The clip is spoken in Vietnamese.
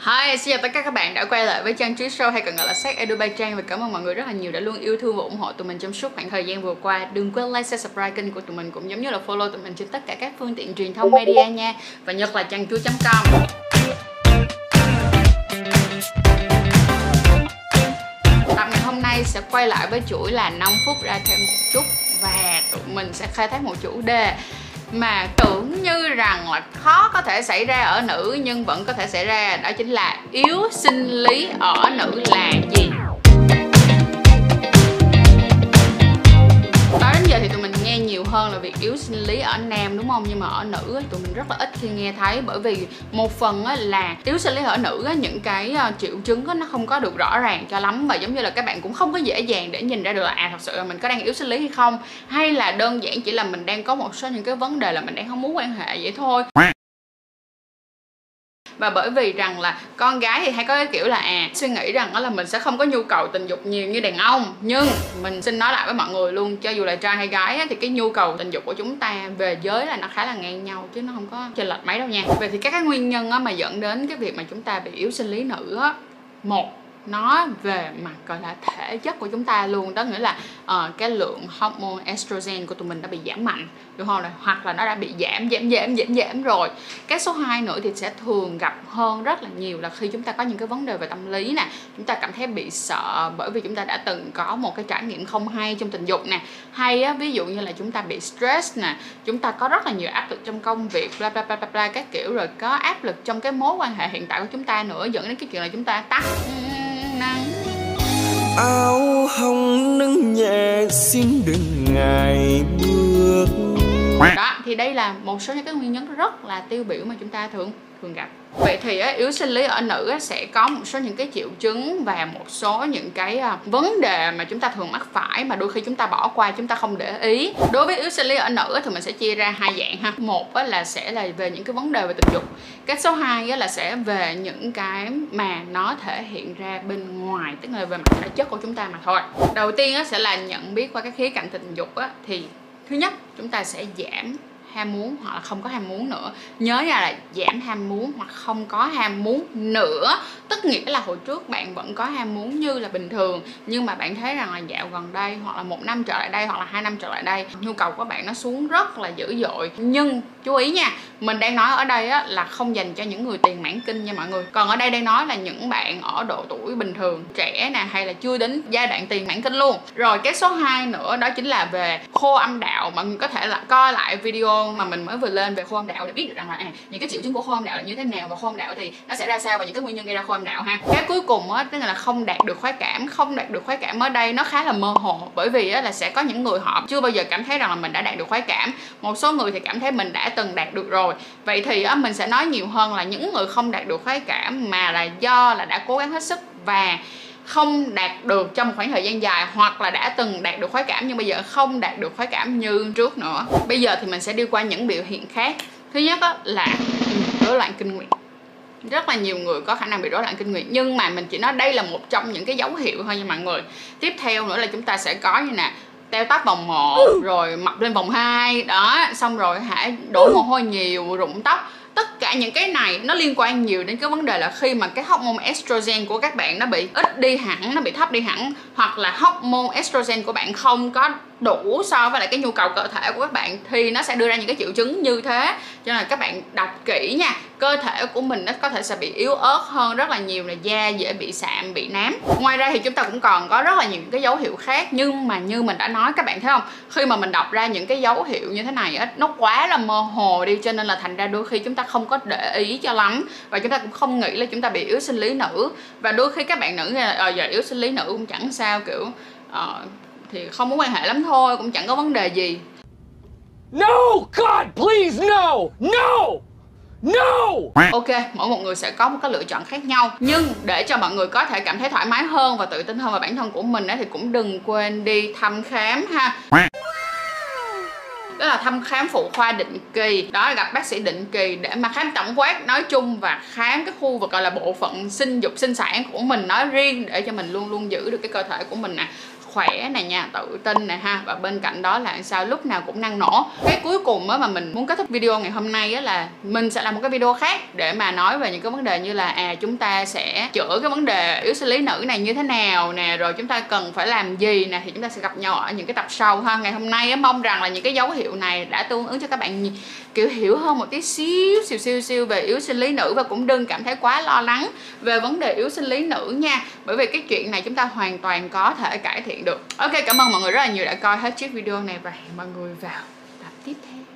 Hi, xin chào tất cả các bạn đã quay lại với Trang Trí Show hay còn gọi là Sách Edu by Trang và cảm ơn mọi người rất là nhiều đã luôn yêu thương và ủng hộ tụi mình trong suốt khoảng thời gian vừa qua. Đừng quên like, share, subscribe kênh của tụi mình cũng giống như là follow tụi mình trên tất cả các phương tiện truyền thông media nha và nhất là trang chuối.com. Tập ngày hôm nay sẽ quay lại với chuỗi là 5 phút ra thêm một chút và tụi mình sẽ khai thác một chủ đề mà tưởng như rằng là khó có thể xảy ra ở nữ, nhưng vẫn có thể xảy ra, đó chính là yếu sinh lý ở nữ là gì? Đến giờ thì tụi mình nghe nhiều hơn là việc yếu sinh lý ở nam, đúng không? Nhưng mà ở nữ tụi mình rất là ít khi nghe thấy. Bởi vì một phần là yếu sinh lý ở nữ những cái ờ, triệu chứng nó không có được rõ ràng cho lắm. Và giống như là các bạn cũng không có dễ dàng để nhìn ra được là à thật sự là mình có đang yếu sinh lý hay không. Hay là đơn giản chỉ là mình đang có một số những cái vấn đề là mình đang không muốn quan hệ vậy thôi và bởi vì rằng là con gái thì hay có cái kiểu là à suy nghĩ rằng đó là mình sẽ không có nhu cầu tình dục nhiều như đàn ông. Nhưng mình xin nói lại với mọi người luôn, cho dù là trai hay gái thì cái nhu cầu tình dục của chúng ta về giới là nó khá là ngang nhau, chứ nó không có chênh lệch mấy đâu nha. Vậy thì các cái nguyên nhân mà dẫn đến cái việc mà chúng ta bị yếu sinh lý nữ á, một nó về mặt gọi là thể chất của chúng ta luôn. Đó nghĩa là uh, cái lượng hormone estrogen của tụi mình đã bị giảm mạnh đúng không? Này hoặc là nó đã bị giảm giảm giảm giảm giảm rồi. Cái số 2 nữa thì sẽ thường gặp hơn rất là nhiều là khi chúng ta có những cái vấn đề về tâm lý nè. Chúng ta cảm thấy bị sợ bởi vì chúng ta đã từng có một cái trải nghiệm không hay trong tình dục nè. Hay á, ví dụ như là chúng ta bị stress nè chúng ta có rất là nhiều áp lực trong công việc bla bla bla bla, bla các kiểu. Rồi có áp lực trong cái mối quan hệ hiện tại của chúng ta nữa dẫn đến cái chuyện là chúng ta tắt nắng. Áo hồng nâng nhẹ xin đừng ngại bước đó, thì đây là một số những cái nguyên nhân rất là tiêu biểu mà chúng ta thường thường gặp. Vậy thì yếu sinh lý ở nữ sẽ có một số những cái triệu chứng và một số những cái à, vấn đề mà chúng ta thường mắc phải mà đôi khi chúng ta bỏ qua, chúng ta không để ý. Đối với yếu sinh lý ở nữ thì mình sẽ chia ra hai dạng ha. Một là sẽ là về những cái vấn đề về tình dục. Cái số 2 là sẽ về những cái mà nó thể hiện ra bên ngoài, tức là về mặt thể chất của chúng ta mà thôi. Đầu tiên sẽ là nhận biết qua cái khía cạnh tình dục thì thứ nhất chúng ta sẽ giảm ham muốn hoặc là không có ham muốn nữa. Nhớ nha là giảm ham muốn hoặc không có ham muốn nữa. Tức nghĩa là hồi trước bạn vẫn có ham muốn như là bình thường nhưng mà bạn thấy rằng là dạo gần đây hoặc là một năm trở lại đây hoặc là hai năm trở lại đây nhu cầu của bạn nó xuống rất là dữ dội. Nhưng chú ý nha mình đang nói ở đây á, là không dành cho những người tiền mãn kinh nha mọi người. Còn ở đây đang nói là những bạn ở độ tuổi bình thường trẻ nè hay là chưa đến giai đoạn tiền mãn kinh luôn. Rồi cái số 2 nữa đó chính là về khô âm đạo. Mọi người có thể là coi lại video mà mình mới vừa lên về khô âm đạo để biết được rằng là à, những cái triệu chứng của khô âm đạo là như thế nào và khô âm đạo thì nó sẽ ra sao và những cái nguyên nhân gây ra khô âm đạo ha. Cái cuối cùng á tức là không đạt được khoái cảm không đạt được khoái cảm ở đây nó khá là mơ hồ bởi vì á, là sẽ có những người họ chưa bao giờ cảm thấy rằng là mình đã đạt được khoái cảm. Một số người thì cảm thấy mình đã từng đạt được rồi. Vậy thì á, mình sẽ nói nhiều hơn là những người không đạt được khoái cảm mà là do là đã cố gắng hết sức và không đạt được trong một khoảng thời gian dài hoặc là đã từng đạt được khoái cảm nhưng bây giờ không đạt được khoái cảm như trước nữa. Bây giờ thì mình sẽ đi qua những biểu hiện khác. Thứ nhất là rối loạn kinh nguyệt. Rất là nhiều người có khả năng bị rối loạn kinh nguyệt nhưng mà mình chỉ nói đây là một trong những cái dấu hiệu thôi nha mọi người. Tiếp theo nữa là chúng ta sẽ có như nè teo tóc vòng 1 rồi mập lên vòng 2 đó xong rồi hãy đổ mồ hôi nhiều rụng tóc tất cả những cái này nó liên quan nhiều đến cái vấn đề là khi mà cái hormone estrogen của các bạn nó bị ít đi hẳn, nó bị thấp đi hẳn, hoặc là hormone estrogen của bạn không có đủ so với lại cái nhu cầu cơ thể của các bạn thì nó sẽ đưa ra những cái triệu chứng như thế. Cho nên là các bạn đọc kỹ nha cơ thể của mình nó có thể sẽ bị yếu ớt hơn rất là nhiều là da dễ bị sạm bị nám. Ngoài ra thì chúng ta cũng còn có rất là nhiều cái dấu hiệu khác nhưng mà như mình đã nói các bạn thấy không? Khi mà mình đọc ra những cái dấu hiệu như thế này á nó quá là mơ hồ đi cho nên là thành ra đôi khi chúng ta không có để ý cho lắm và chúng ta cũng không nghĩ là chúng ta bị yếu sinh lý nữ. Và đôi khi các bạn nữ nghe là ờ, giờ yếu sinh lý nữ cũng chẳng sao kiểu uh, thì không muốn quan hệ lắm thôi cũng chẳng có vấn đề gì. No, God, please, no, no, no. Ok, mỗi một người sẽ có một cái lựa chọn khác nhau Nhưng để cho mọi người có thể cảm thấy thoải mái hơn và tự tin hơn vào bản thân của mình ấy, Thì cũng đừng quên đi thăm khám ha. Đó là thăm khám phụ khoa định kỳ. Đó là gặp bác sĩ định kỳ để mà khám tổng quát nói chung và khám cái khu vực gọi là bộ phận sinh dục sinh sản của mình nói riêng để cho mình luôn luôn giữ được cái cơ thể của mình nè khỏe này nha, tự tin này ha. Và bên cạnh đó là sao lúc nào cũng năng nổ. Cái cuối cùng á mà mình muốn kết thúc video ngày hôm nay á là mình sẽ làm một cái video khác để mà nói về những cái vấn đề như là à chúng ta sẽ chữa cái vấn đề yếu sinh lý nữ này như thế nào nè, rồi chúng ta cần phải làm gì nè, thì chúng ta sẽ gặp nhau ở những cái tập sau ha. Ngày hôm nay á, mong rằng là những cái dấu hiệu này đã tương ứng cho các bạn kiểu, hiểu hơn một tí xíu xíu xíu xíu về yếu sinh lý nữ. Và cũng đừng cảm thấy quá lo lắng về vấn đề yếu sinh lý nữ nha. Bởi vì cái chuyện này chúng ta hoàn toàn có thể cải thiện được. Ok, cảm ơn mọi người rất là nhiều đã coi hết chiếc video này và hẹn mọi người vào tập tiếp theo.